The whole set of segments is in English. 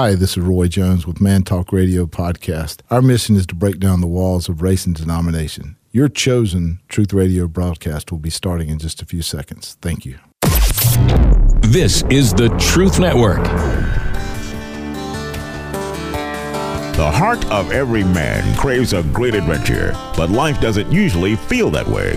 Hi, this is Roy Jones with Man Talk Radio Podcast. Our mission is to break down the walls of race and denomination. Your chosen Truth Radio broadcast will be starting in just a few seconds. Thank you. This is the Truth Network. The heart of every man craves a great adventure, but life doesn't usually feel that way.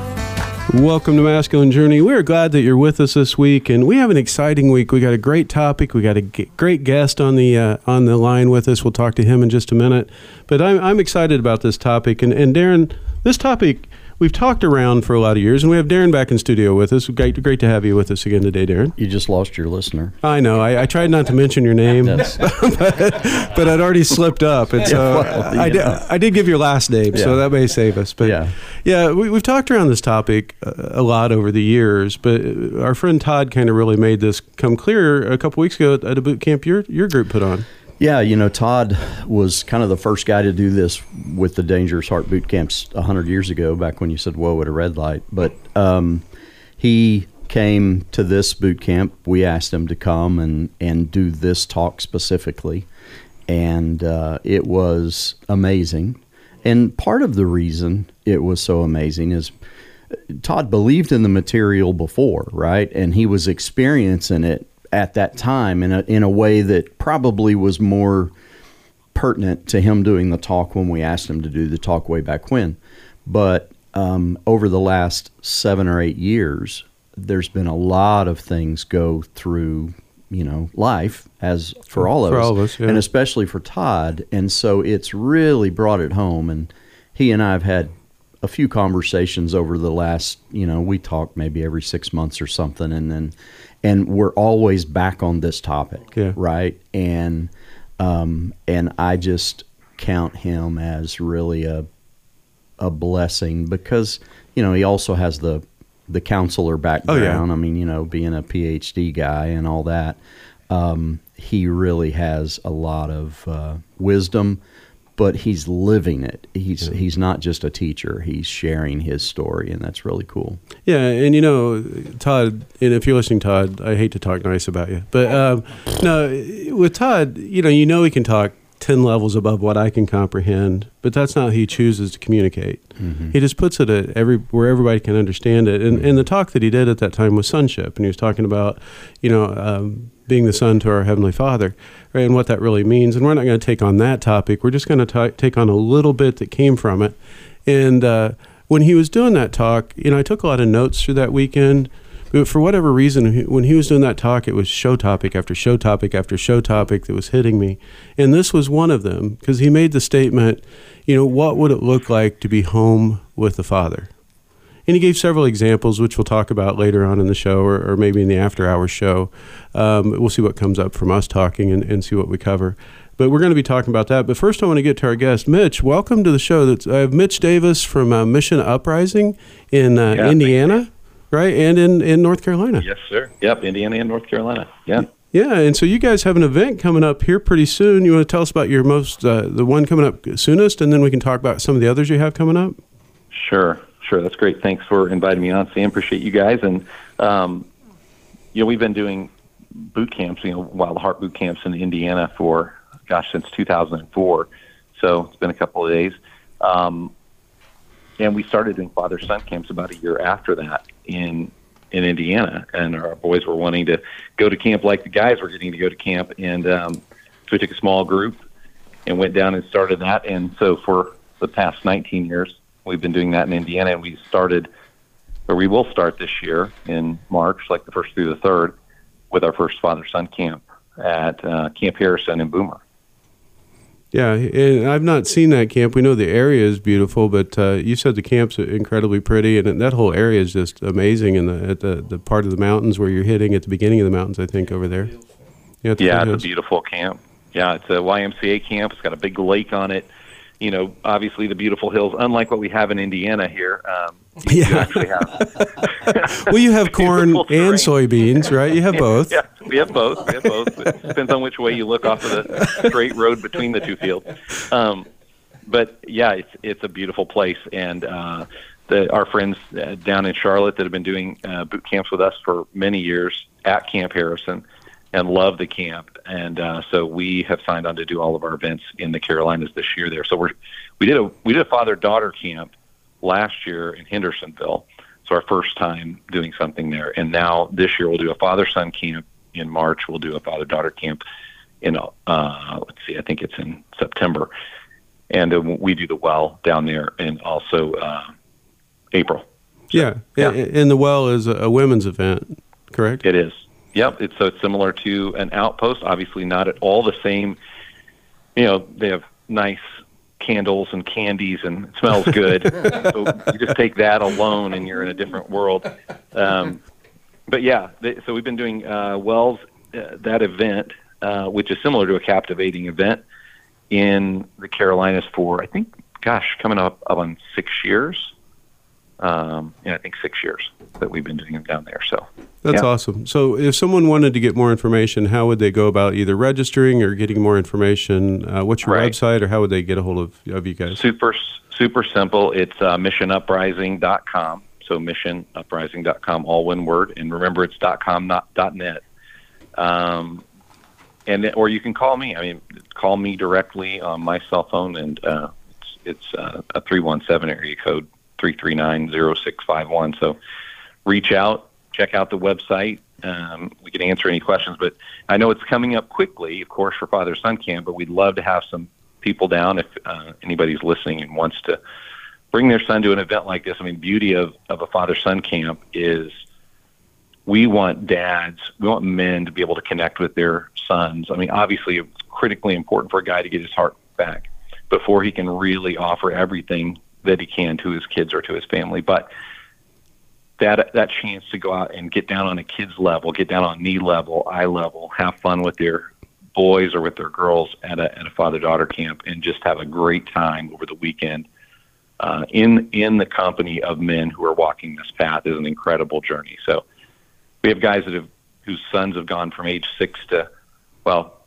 Welcome to Masculine Journey. We're glad that you're with us this week, and we have an exciting week. We got a great topic. We got a g- great guest on the uh, on the line with us. We'll talk to him in just a minute. But I'm I'm excited about this topic, and and Darren, this topic we've talked around for a lot of years, and we have Darren back in studio with us. Great, great to have you with us again today, Darren. You just lost your listener. I know. I, I tried not to mention your name, but, but I'd already slipped up, and so well, I, did. I did give your last name, so that may save us. But Yeah. yeah, we, we've talked around this topic uh, a lot over the years, but our friend Todd kind of really made this come clear a couple weeks ago at a boot camp your your group put on. Yeah, you know, Todd was kind of the first guy to do this with the Dangerous Heart boot camps 100 years ago, back when you said, whoa, at a red light. But um, he came to this boot camp. We asked him to come and, and do this talk specifically. And uh, it was amazing. And part of the reason it was so amazing is Todd believed in the material before, right? And he was experiencing it at that time in a in a way that probably was more pertinent to him doing the talk when we asked him to do the talk way back when. But um, over the last seven or eight years, there's been a lot of things go through, you know, life as for all of For us, all of us, yeah. and especially for Todd. And so it's really brought it home. And he and I have had a few conversations over the last, you know, we talk maybe every six months or something, and then, and we're always back on this topic, Yeah. right? And, um, and I just count him as really a, a blessing because you know he also has the the counselor background. Oh, yeah. I mean, you know, being a PhD guy and all that, um, he really has a lot of uh, wisdom. But he's living it. He's he's not just a teacher. He's sharing his story, and that's really cool. Yeah, and you know, Todd, and if you're listening, Todd, I hate to talk nice about you, but um, no, with Todd, you know, you know, he can talk ten levels above what I can comprehend, but that's not how he chooses to communicate. He just puts it at every where everybody can understand it. And, and the talk that he did at that time was sonship, and he was talking about, you know, um, being the son to our heavenly Father, right, and what that really means. And we're not going to take on that topic. We're just going to take on a little bit that came from it. And uh, when he was doing that talk, you know, I took a lot of notes through that weekend. But for whatever reason, when he was doing that talk, it was show topic after show topic after show topic that was hitting me. And this was one of them because he made the statement, you know, what would it look like to be home with the Father? And he gave several examples, which we'll talk about later on in the show or, or maybe in the after hours show. Um, we'll see what comes up from us talking and, and see what we cover. But we're going to be talking about that. But first, I want to get to our guest, Mitch. Welcome to the show. That's, I have Mitch Davis from uh, Mission Uprising in uh, Yeah, Indiana, right? And in, in North Carolina. Yes, sir. Yep, Indiana and North Carolina. Yeah. Yeah, and so you guys have an event coming up here pretty soon. You want to tell us about your most, uh, the one coming up soonest, and then we can talk about some of the others you have coming up? Sure, sure. That's great. Thanks for inviting me on, Sam. Appreciate you guys. And, um, you know, we've been doing boot camps, you know, Wild Heart boot camps in Indiana for, gosh, since 2004. So it's been a couple of days. Um, and we started doing father son camps about a year after that in in Indiana, and our boys were wanting to go to camp like the guys were getting to go to camp, and um, so we took a small group and went down and started that. And so for the past 19 years, we've been doing that in Indiana, and we started, or we will start this year in March, like the first through the third, with our first father son camp at uh, Camp Harrison in Boomer. Yeah, and I've not seen that camp. We know the area is beautiful, but uh, you said the camp's incredibly pretty, and that whole area is just amazing. And the at the, the part of the mountains where you're hitting at the beginning of the mountains, I think over there. Yeah, the Yeah, it's a beautiful camp. Yeah, it's a YMCA camp. It's got a big lake on it. You know, obviously the beautiful hills, unlike what we have in Indiana here. Um, you, Yeah. have Well, you have corn and terrain. soybeans, right? You have both. Yeah, we have both. We have both. It depends on which way you look off of the straight road between the two fields. Um, but yeah, it's it's a beautiful place, and uh, the, our friends uh, down in Charlotte that have been doing uh, boot camps with us for many years at Camp Harrison, and love the camp, and uh, so we have signed on to do all of our events in the Carolinas this year there. So we're we did a we did a father daughter camp last year in Hendersonville. So our first time doing something there, and now this year we'll do a father son camp in March. We'll do a father daughter camp in uh, let's see, I think it's in September, and uh, we do the well down there, and also uh, April. Yeah. Yeah. And the well is a women's event, correct? It is. Yep. It's so it's similar to an outpost. Obviously, not at all the same. You know, they have nice candles and candies, and it smells good. so you just take that alone, and you're in a different world. Um, but yeah, they, so we've been doing uh, Wells uh, that event, uh, which is similar to a captivating event in the Carolinas for I think, gosh, coming up, up on six years. Um, yeah, I think six years that we've been doing them down there. So That's Yeah. awesome. So, if someone wanted to get more information, how would they go about either registering or getting more information? Uh, what's your Right. website, or how would they get a hold of, of you guys? Super, super simple. It's uh, missionuprising.com. So missionuprising.com, all one word. And remember, it's .com, not .net. Um, and or you can call me. I mean, call me directly on my cell phone, and uh, it's it's uh, a three one seven area code three three nine zero six five one. So reach out, check out the website. Um, we can answer any questions, but I know it's coming up quickly, of course, for Father Son Camp. But we'd love to have some people down if uh, anybody's listening and wants to bring their son to an event like this. I mean, beauty of of a Father Son Camp is we want dads, we want men to be able to connect with their sons. I mean, obviously, it's critically important for a guy to get his heart back before he can really offer everything that he can to his kids or to his family. But that that chance to go out and get down on a kid's level, get down on knee level, eye level, have fun with their boys or with their girls at a at a father daughter camp, and just have a great time over the weekend. Uh, in in the company of men who are walking this path is an incredible journey. So we have guys that have whose sons have gone from age six to well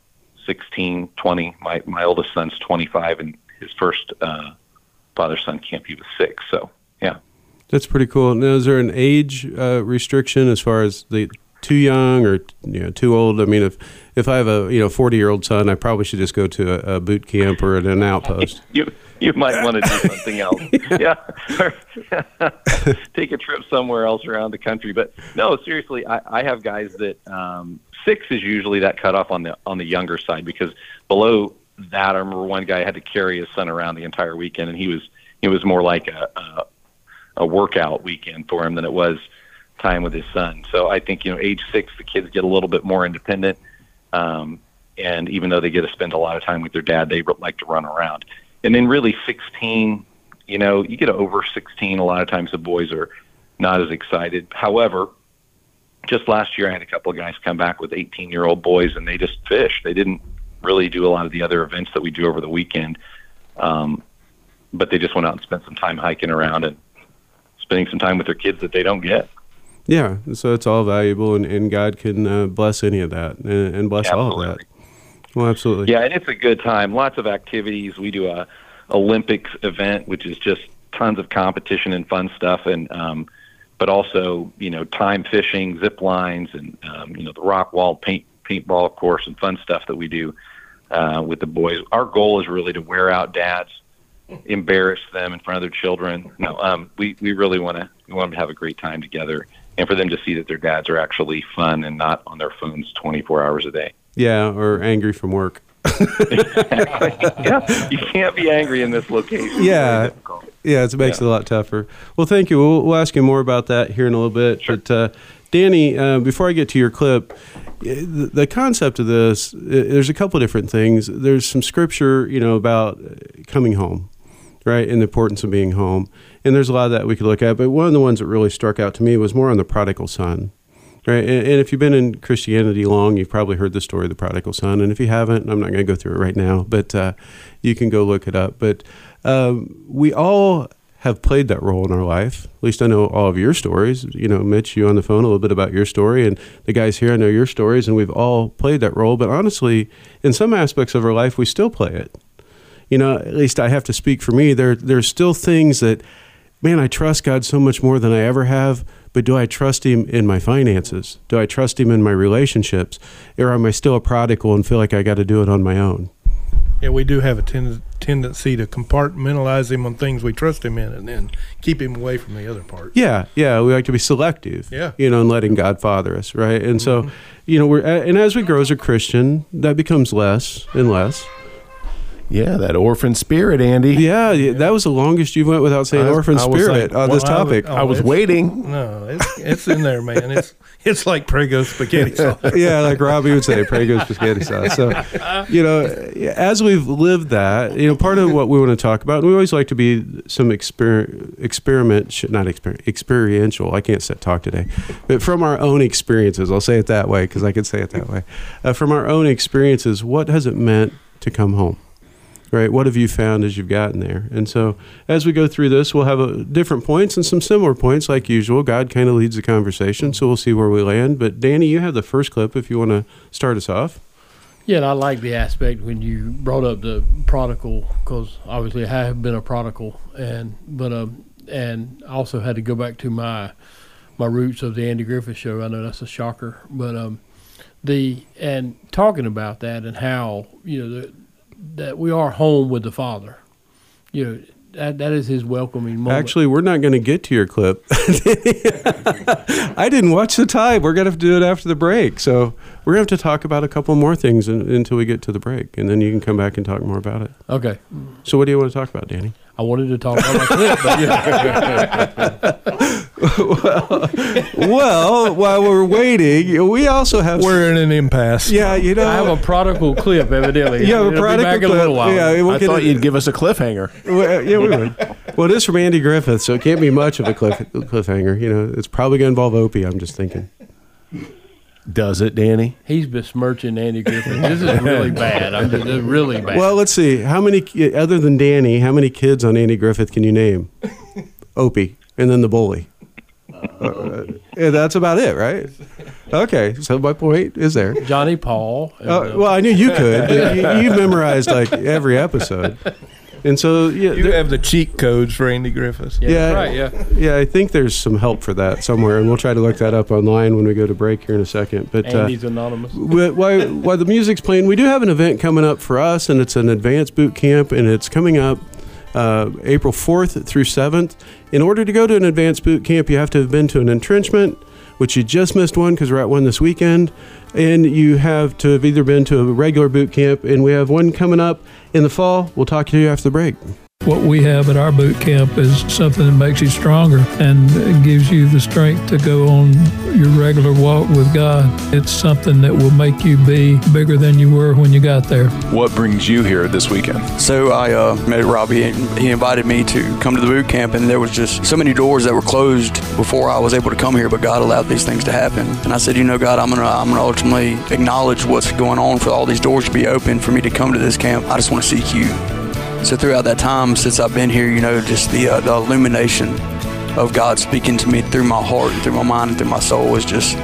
16 20 my my oldest son's 25 and his first uh father son camp he was six so yeah That's pretty cool. Now, is there an age uh, restriction as far as the too young or you know too old? I mean, if if I have a you know forty year old son, I probably should just go to a, a boot camp or at an outpost. you you might want to do something else yeah take a trip somewhere else around the country but no seriously i i have guys that um six is usually that cutoff on the on the younger side because below that i remember one guy had to carry his son around the entire weekend and he was it was more like a, a a workout weekend for him than it was time with his son. So I think you know, age six, the kids get a little bit more independent, um, and even though they get to spend a lot of time with their dad, they like to run around. And then really, sixteen, you know, you get over sixteen. A lot of times the boys are not as excited. However, just last year I had a couple of guys come back with 18 year old boys and they just fish. They didn't really do a lot of the other events that we do over the weekend. Um, but they just went out and spent some time hiking around and spending some time with their kids that they don't get. Yeah, so it's all valuable, and, and God can uh, bless any of that and, and bless all of that. Well, absolutely. Yeah, and it's a good time. Lots of activities. We do a Olympics event, which is just tons of competition and fun stuff, and um, but also you know time fishing, zip lines, and um, you know the rock wall paint paintball, of course, and fun stuff that we do uh, with the boys. Our goal is really to wear out dads, embarrass them in front of their children. No, um, we we really want to we want them to have a great time together, and for them to see that their dads are actually fun and not on their phones 24 hours a day. Yeah, or angry from work. yeah, you can't be angry in this location. Yeah. difficult. Yeah, it makes Yeah. it a lot tougher. Well, thank you. We'll, we'll ask you more about that here in a little bit. Sure. But uh, Danny, uh, before I get to your clip, eh, the, the concept of this, eh, there's a couple of different things. There's some scripture, you know, about eh, coming home, right, and the importance of being home. And there's a lot of that we could look at. But one of the ones that really struck out to me was more on the prodigal son. Right, and, and if you've been in Christianity long, you've probably heard the story of the prodigal son. And if you haven't, I'm not going to go through it right now, but uh, you can go look it up. But um, we all have played that role in our life. At least I know all of your stories. You know, Mitch, you on the phone a little bit about your story, and the guys here, I know your stories, and we've all played that role. But honestly, in some aspects of our life, we still play it. You know, at least I have to speak for me. There, there's still things that, man, I trust God so much more than I ever have. But do I trust Him in my finances? Do I trust Him in my relationships? Or am I still a prodigal and feel like I got to do it on my own? Yeah, we do have a ten- tendency to compartmentalize him on things we trust him in, and then keep him away from the other parts. Yeah, yeah, we like to be selective. Yeah. you know, and letting God father us, right? And so, mm-hmm. you know, we're and as we grow as a Christian, that becomes less and less. Yeah, that orphan spirit, Andy. Yeah, yeah, that was the longest you went without saying I- orphan I spirit like, on this well, I topic. would- I was waiting. No, it's, it's in there, man. It's it's like Prego spaghetti sauce. yeah, like Robbie would say, Prego spaghetti sauce. So, you know, as we've lived that, you know, part of what we want to talk about, and we always like to be some exper- experiment, sh- not exper- experiential. I can't set talk today, but from our own experiences, I'll say it that way because I can say it that way. Uh, from our own experiences, what has it meant to come home? Right? What have you found as you've gotten there? And so, as we go through this, we'll have a, different points and some similar points, like usual. God kind of leads the conversation, so we'll see where we land. But Danny, you have the first clip if you want to start us off. Yeah, and I like the aspect when you brought up the prodigal, because obviously I have been a prodigal, and but um, and I also had to go back to my my roots of the Andy Griffith Show. I know that's a shocker, but um, the and talking about that and how you know the, that we are home with the Father, you know that that is His welcoming moment. Actually, we're not going to get to your clip. I didn't watch the time. We're going to have to do it after the break. So we're going to have to talk about a couple more things in, until we get to the break, and then you can come back and talk more about it. okay, So, what do you want to talk about, Danny? I wanted to talk about my clip, but yeah, well, while we're waiting, we also have. We're in an impasse. yeah, you know. I have a prodigal clip evidently. yeah, a It'll be prodigal back in a clip. little while. Yeah, we'll I thought it- you'd give us a cliffhanger. Well, yeah, we would. Well, it is from Andy Griffith, so it can't be much of a cliff, cliffhanger. You know, it's probably going to involve Opie. I'm just thinking. Does it, Danny? He's besmirching Andy Griffith. This is really bad. I'm just, this is really bad. Well, let's see. How many, other than Danny, how many kids on Andy Griffith can you name? Opie, and then the bully. Uh, yeah, that's about it, right? Okay, so my point is there. Johnny Paul. Uh, uh, well, I knew you could. you, you memorized like every episode, and so yeah, You have the cheat codes for Andy Griffiths. yeah, yeah, right. Yeah. yeah. I think there's some help for that somewhere, and we'll try to look that up online when we go to break here in a second. But uh, Andy's anonymous. Wh- while, while the music's playing, we do have an event coming up for us, and it's an advanced boot camp, and it's coming up uh, April 4th through 7th. In order to go to an advanced boot camp, you have to have been to an entrenchment, which you just missed one because we're at one this weekend, and you have to have either been to a regular boot camp, and we have one coming up in the fall. We'll talk to you after the break. What we have at our boot camp is something that makes you stronger and gives you the strength to go on your regular walk with God. It's something that will make you be bigger than you were when you got there. What brings you here this weekend? So I uh, met Robbie and he invited me to come to the boot camp and there was just so many doors that were closed before I was able to come here, but God allowed these things to happen. And I said, you know, God, I'm gonna I'm gonna ultimately acknowledge what's going on for all these doors to be open for me to come to this camp. I just want to seek you. So throughout that time since I've been here, you know, just the uh, the illumination of God speaking to me through my heart and through my mind and through my soul is just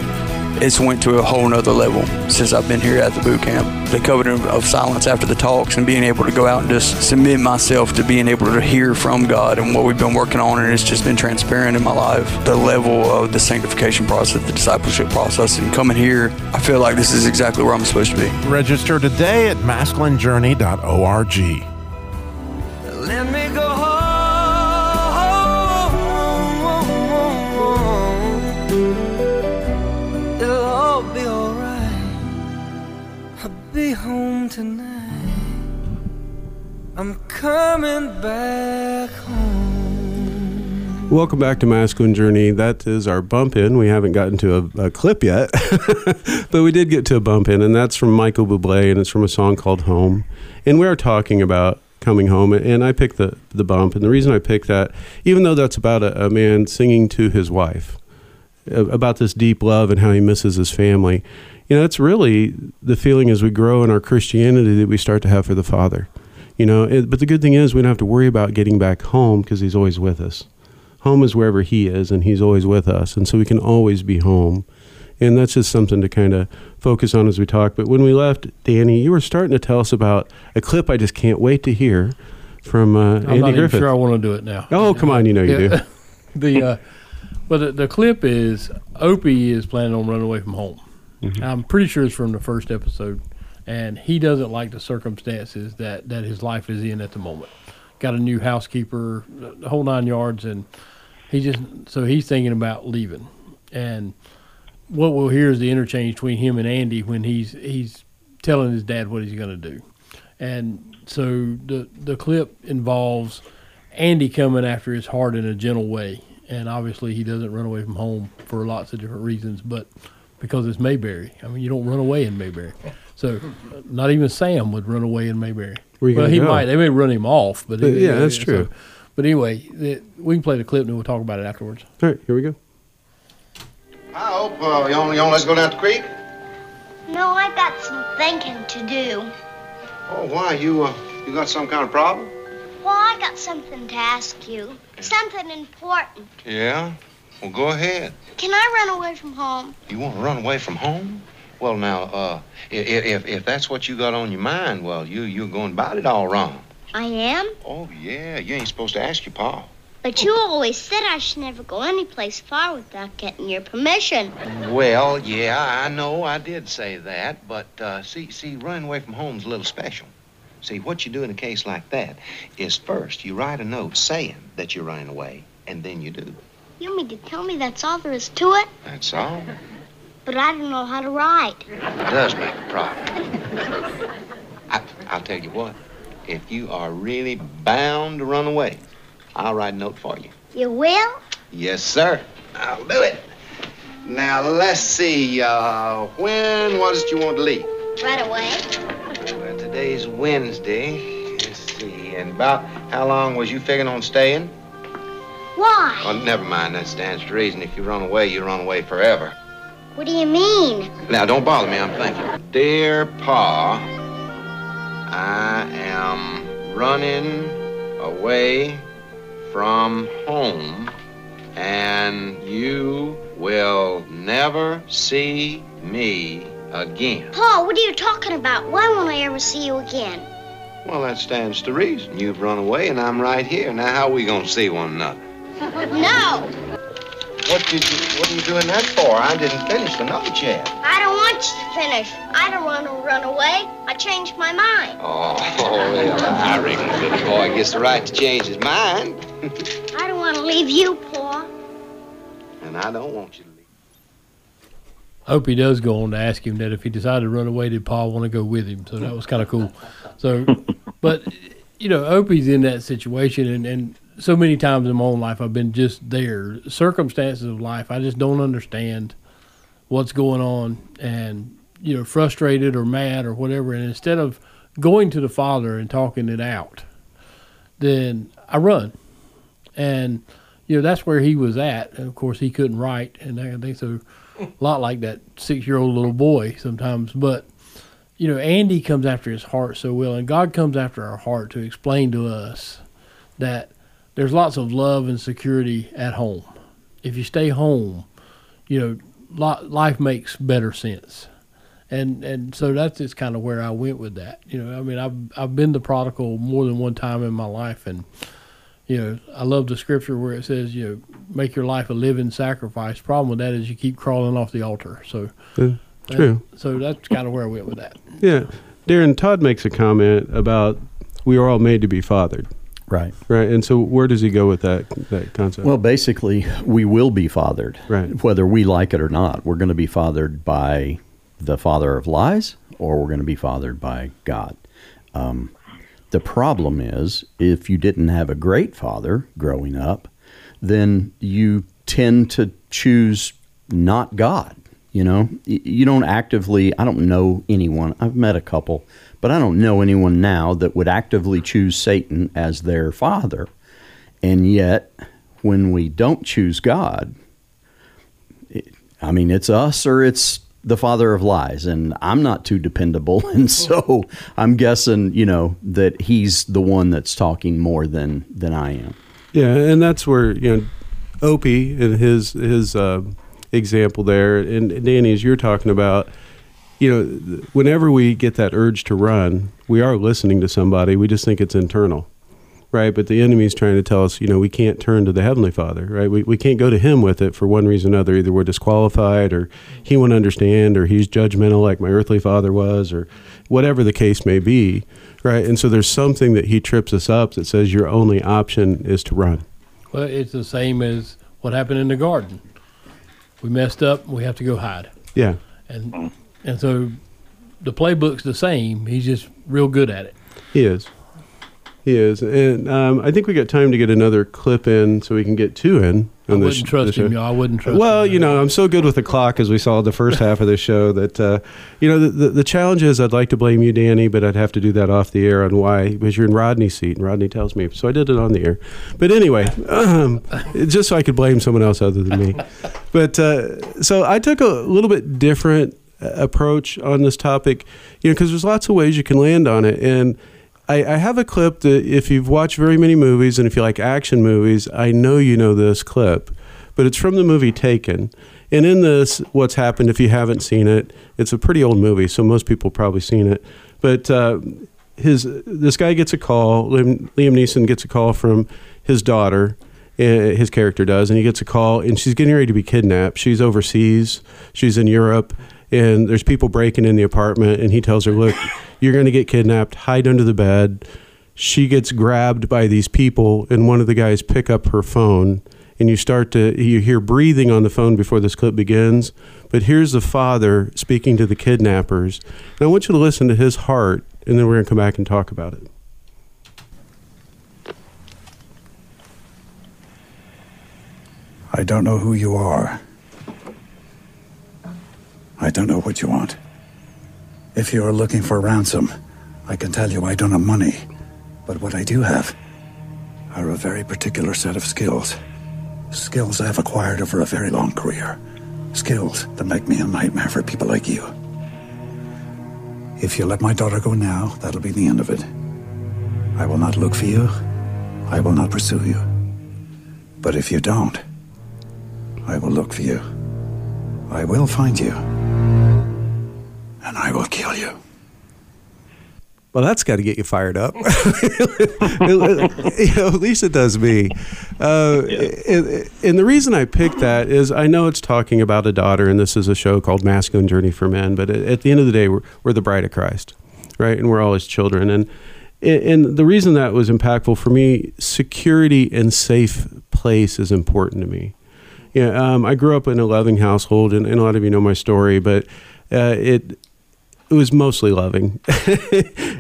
it's went to a whole nother level since I've been here at the boot camp. The covenant of silence after the talks and being able to go out and just submit myself to being able to hear from God and what we've been working on, and it's just been transparent in my life. The level of the sanctification process, the discipleship process, and coming here, I feel like this is exactly where I'm supposed to be. Register today at masculinejourney.org. Let me go home. It'll all be alright. I'll be home tonight. I'm coming back home. Welcome back to Masculine Journey. That is our bump in. We haven't gotten to a, a clip yet, but we did get to a bump in, and that's from Michael Bublé, and it's from a song called Home. And we are talking about coming home, and I picked the, the bump. And the reason I picked that, even though that's about a, a man singing to his wife, about this deep love and how he misses his family. You know, it's really the feeling as we grow in our Christianity that we start to have for the Father. You know, it, but the good thing is we don't have to worry about getting back home because he's always with us. Home is wherever he is, and he's always with us, and so we can always be home. And that's just something to kind of focus on as we talk. But when we left, Danny, you were starting to tell us about a clip I just can't wait to hear from uh, I'm Andy not even Griffith. sure I want to do it now. Oh, come on, you know you Yeah. do. the uh, well, the, the clip is Opie is planning on running away from home. Mm-hmm. I'm pretty sure it's from the first episode, and he doesn't like the circumstances that that his life is in at the moment. Got a new housekeeper, the whole nine yards, and he just so he's thinking about leaving. And what we'll hear is the interchange between him and Andy when he's he's telling his dad what he's going to do. And so the the clip involves Andy coming after his heart in a gentle way, and obviously he doesn't run away from home for lots of different reasons, but because it's Mayberry. I mean, you don't run away in Mayberry. So not even Sam would run away in Mayberry. Well, he go? might. They may run him off, but But yeah, that's true. but anyway, we can play the clip and we'll talk about it afterwards. All right, here we go. I hope uh, you want, you want let's go down the creek. No, I got some thinking to do. Oh, why? You uh, you got some kind of problem? Well, I got something to ask you. Something important. Yeah. Well, go ahead. Can I run away from home? You want to run away from home? Well, now, uh, if, if if that's what you got on your mind, well, you you're going about it all wrong. I am? Oh yeah, you ain't supposed to ask your pa. But you always said I should never go anyplace far without getting your permission. Well, yeah, I know I did say that, but uh, see, see, running away from home's a little special. See, what you do in a case like that is first you write a note saying that you're running away, and then you do. You mean to tell me that's all there is to it? That's all. But I don't know how to write. It does make a problem. I, I'll tell you what. If you are really bound to run away, I'll write a note for you. You will? Yes, sir. I'll do it. Now, let's see. Uh, when was it you want to leave? Right away. Well, today's Wednesday. Let's see. And about how long was you figuring on staying? Why? Oh, never mind. That stands to reason. If you run away, you run away forever. What do you mean? Now, don't bother me. I'm thinking. Dear Pa, I am running away from home, and you will never see me again. Pa, what are you talking about? Why won't I ever see you again? Well, that stands to reason. You've run away, and I'm right here. Now, how are we going to see one another? No, What did you? What are you doing that for? I didn't finish the note yet. I don't want you to finish. I don't want to run away. I changed my mind. Oh, well, I reckon the little boy gets the right to change his mind, I don't want to leave you, Pa. and I don't want you to. Leave. Opie does go on to ask him that if he decided to run away, did Pa want to go with him? So that was kind of cool. So, but you know, Opie's in that situation, and, and so many times in my own life, I've been just there. Circumstances of life, I just don't understand what's going on, and you know, frustrated or mad or whatever. And instead of going to the Father and talking it out, then I run, and you know that's where he was at. And of course, he couldn't write, and I think so. A lot like that six-year-old little boy sometimes, but you know, Andy comes after his heart so well, and God comes after our heart to explain to us that there's lots of love and security at home. If you stay home, you know, life makes better sense. And and so that's just kind of where I went with that. You know, I mean, I've I've been the prodigal more than one time in my life, and you know, I love the scripture where it says, you know, make your life a living sacrifice. Problem with that is you keep crawling off the altar. So, Yeah, true. So that's kind of where I went with that. Yeah. Darren, Todd makes a comment about we are all made to be fathered. Right. Right. And so where does he go with that that concept? Well, basically, we will be fathered, Right. whether we like it or not. We're going to be fathered by the father of lies, or we're going to be fathered by God. Um, the problem is, if you didn't have a great father growing up, then you tend to choose not God. You know, you don't actively. I don't know anyone. I've met a couple, but I don't know anyone now that would actively choose Satan as their father. And yet, when we don't choose God, i- I mean, it's us or it's the father of lies, and I'm not too dependable, and so I'm guessing, you know, that he's the one that's talking more than than I am. Yeah, and that's where you know Opie and his his uh, example there, and Danny, as you're talking about, you know, whenever we get that urge to run, we are listening to somebody. We just think it's internal, right? But the enemy's trying to tell us, you know, we can't turn to the heavenly Father, right? We we can't go to Him with it for one reason or another. Either we're disqualified, or He won't understand, or He's judgmental like my earthly father was, or whatever the case may be, right? And so there's something that He trips us up that says your only option is to run. Well, it's the same as what happened in the garden. We messed up. We have to go hide. Yeah. And and so the playbook's the same. He's just real good at it. He is. He is, and um, I think we got time to get another clip in, so we can get two in. I on this- wouldn't trust him. y'all. I wouldn't trust Well, him. you know, I'm so good with the clock, as we saw the first half of the show. That uh, you know, the, the the challenge is, I'd like to blame you, Danny, but I'd have to do that off the air on why, because you're in Rodney's seat, and Rodney tells me, so I did it on the air. But anyway, um, just so I could blame someone else other than me. But uh, so I took a little bit different uh, approach on this topic, you know, because there's lots of ways you can land on it, and I, I have a clip that if you've watched very many movies and if you like action movies, I know you know this clip, but it's from the movie Taken. And in this, what's happened if you haven't seen it? It's a pretty old movie, so most people probably seen it. But uh, his this guy gets a call. Liam, Neeson gets a call from his daughter. uh, His character does, and he gets a call, and she's getting ready to be kidnapped. She's overseas. She's in Europe, and there's people breaking in the apartment. And he tells her, "Look, you're going to get kidnapped. Hide under the bed." She gets grabbed by these people, and one of the guys pick up her phone, and you start to you hear breathing on the phone before this clip begins. But here's the father speaking to the kidnappers, and I want you to listen to his heart, and then we're going to come back and talk about it. I don't know who you are. I don't know what you want. If you are looking for ransom, I can tell you I don't have money. But what I do have are a very particular set of skills. Skills I have acquired over a very long career. Skills that make me a nightmare for people like you. If you let my daughter go now, that'll be the end of it. I will not look for you. I will not pursue you. But if you don't, I will look for you. I will find you. And I will kill you. Well, that's got to get you fired up. you know, at least it does me. Uh, and, and the reason I picked that is I know it's talking about a daughter, and this is a show called Masculine Journey for Men. But at, at the end of the day, we're, we're the bride of Christ, right? And we're all his children. And and the reason that was impactful for me, security and safe place is important to me. Yeah, um, I grew up in a loving household, and, and a lot of you know my story, but uh, it it was mostly loving,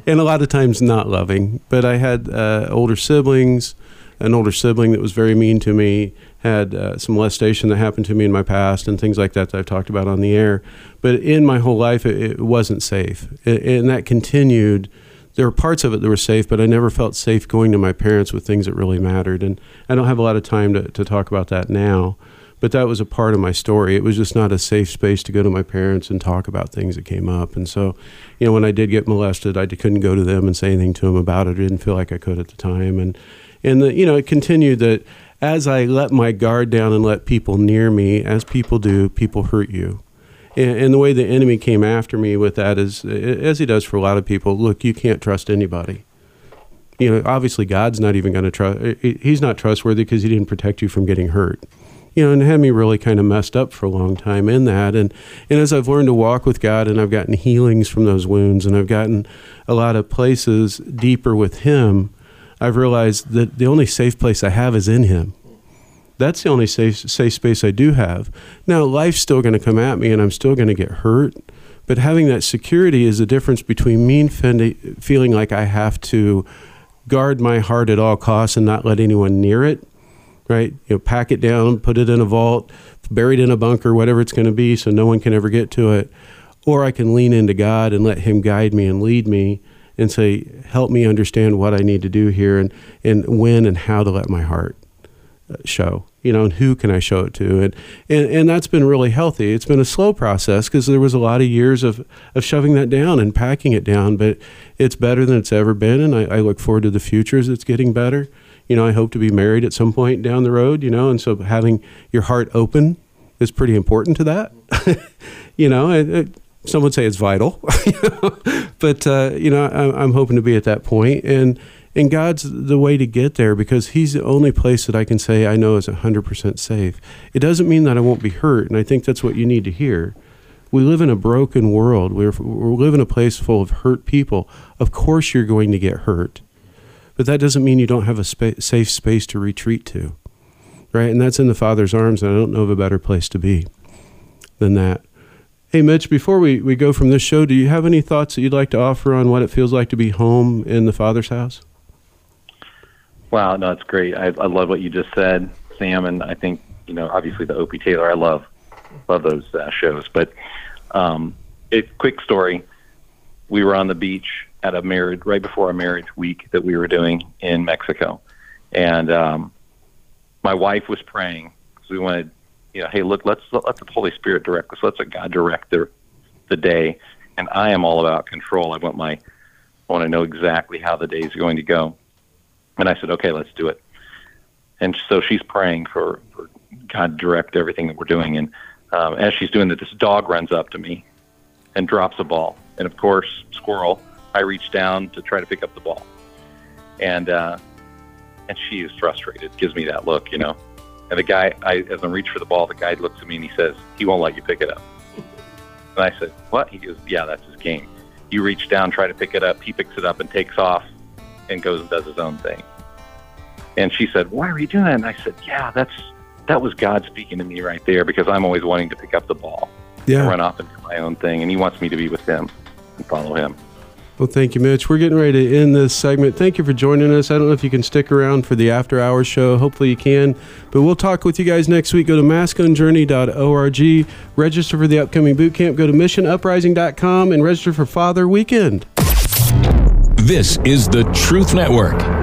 and a lot of times not loving. But I had uh, older siblings, an older sibling that was very mean to me, had uh, some molestation that happened to me in my past, and things like that that I've talked about on the air. But in my whole life, it, it wasn't safe, A- and that continued. There were parts of it that were safe, but I never felt safe going to my parents with things that really mattered. And I don't have a lot of time to, to talk about that now but that was a part of my story. It was just not a safe space to go to my parents and talk about things that came up. And so, you know, when I did get molested, I couldn't go to them and say anything to them about it. I didn't feel like I could at the time. And and the, you know, it continued that as I let my guard down and let people near me, as people do, people hurt you. And, and the way the enemy came after me with that is, as he does for a lot of people, look, you can't trust anybody you know, obviously God's not even going to trust. He's not trustworthy because he didn't protect you from getting hurt. You know, and had me really kind of messed up for a long time in that. And and as I've learned to walk with God, and I've gotten healings from those wounds, and I've gotten a lot of places deeper with Him, I've realized that the only safe place I have is in Him. That's the only safe safe space I do have. Now, life's still going to come at me, and I'm still going to get hurt. But having that security is the difference between me fendi- feeling like I have to guard my heart at all costs and not let anyone near it right? You know pack it down put it in a vault buried in a bunker whatever it's going to be so no one can ever get to it. Or i can lean into god and let him guide me and lead me and say help me understand what i need to do here and, and when and how to let my heart uh, show you know and who can i show it to? And and, and that's been really healthy. It's been a slow process because there was a lot of years of of shoving that down and packing it down but it's better than it's ever been and i, I look forward to the future as it's getting better you know i hope to be married at some point down the road you know and so having your heart open is pretty important to that you know it, it, some would say it's vital but uh, you know I, i'm hoping to be at that point and and God's the way to get there because He's the only place that I can say I know is 100% safe. It doesn't mean that I won't be hurt, and I think that's what you need to hear. We live in a broken world. We're, we live in a place full of hurt people. Of course, you're going to get hurt, but that doesn't mean you don't have a spa- safe space to retreat to, right? And that's in the Father's arms, and I don't know of a better place to be than that. Hey, Mitch, before we, we go from this show, do you have any thoughts that you'd like to offer on what it feels like to be home in the Father's house? Wow, no, it's great. I, I love what you just said, Sam, and I think you know, obviously the Opie Taylor. I love love those uh, shows. But um, it quick story. We were on the beach at a marriage right before our marriage week that we were doing in Mexico, and um, my wife was praying because we wanted, you know, hey, look, let's let, the Holy Spirit direct us. Let's let God direct the the day. And I am all about control. I want my I want to know exactly how the day is going to go. And I said, okay, let's do it. And so she's praying for, for God to direct everything that we're doing. And um, as she's doing that, this dog runs up to me and drops a ball. And of course, squirrel, I reach down to try to pick up the ball. And, uh, and she is frustrated, gives me that look, you know. And the guy, I, as I reach for the ball, the guy looks at me and he says, he won't let you pick it up. And I said, what? He goes, yeah, that's his game. You reach down, try to pick it up. He picks it up and takes off and goes and does his own thing. And she said, "Why are you doing that?" And I said, "Yeah, that's that was God speaking to me right there because I'm always wanting to pick up the ball, yeah, run off and do my own thing, and He wants me to be with Him and follow Him." Well, thank you, Mitch. We're getting ready to end this segment. Thank you for joining us. I don't know if you can stick around for the after hours show. Hopefully, you can. But we'll talk with you guys next week. Go to masculinejourney.org, register for the upcoming boot camp. Go to missionuprising.com and register for Father Weekend. This is the Truth Network.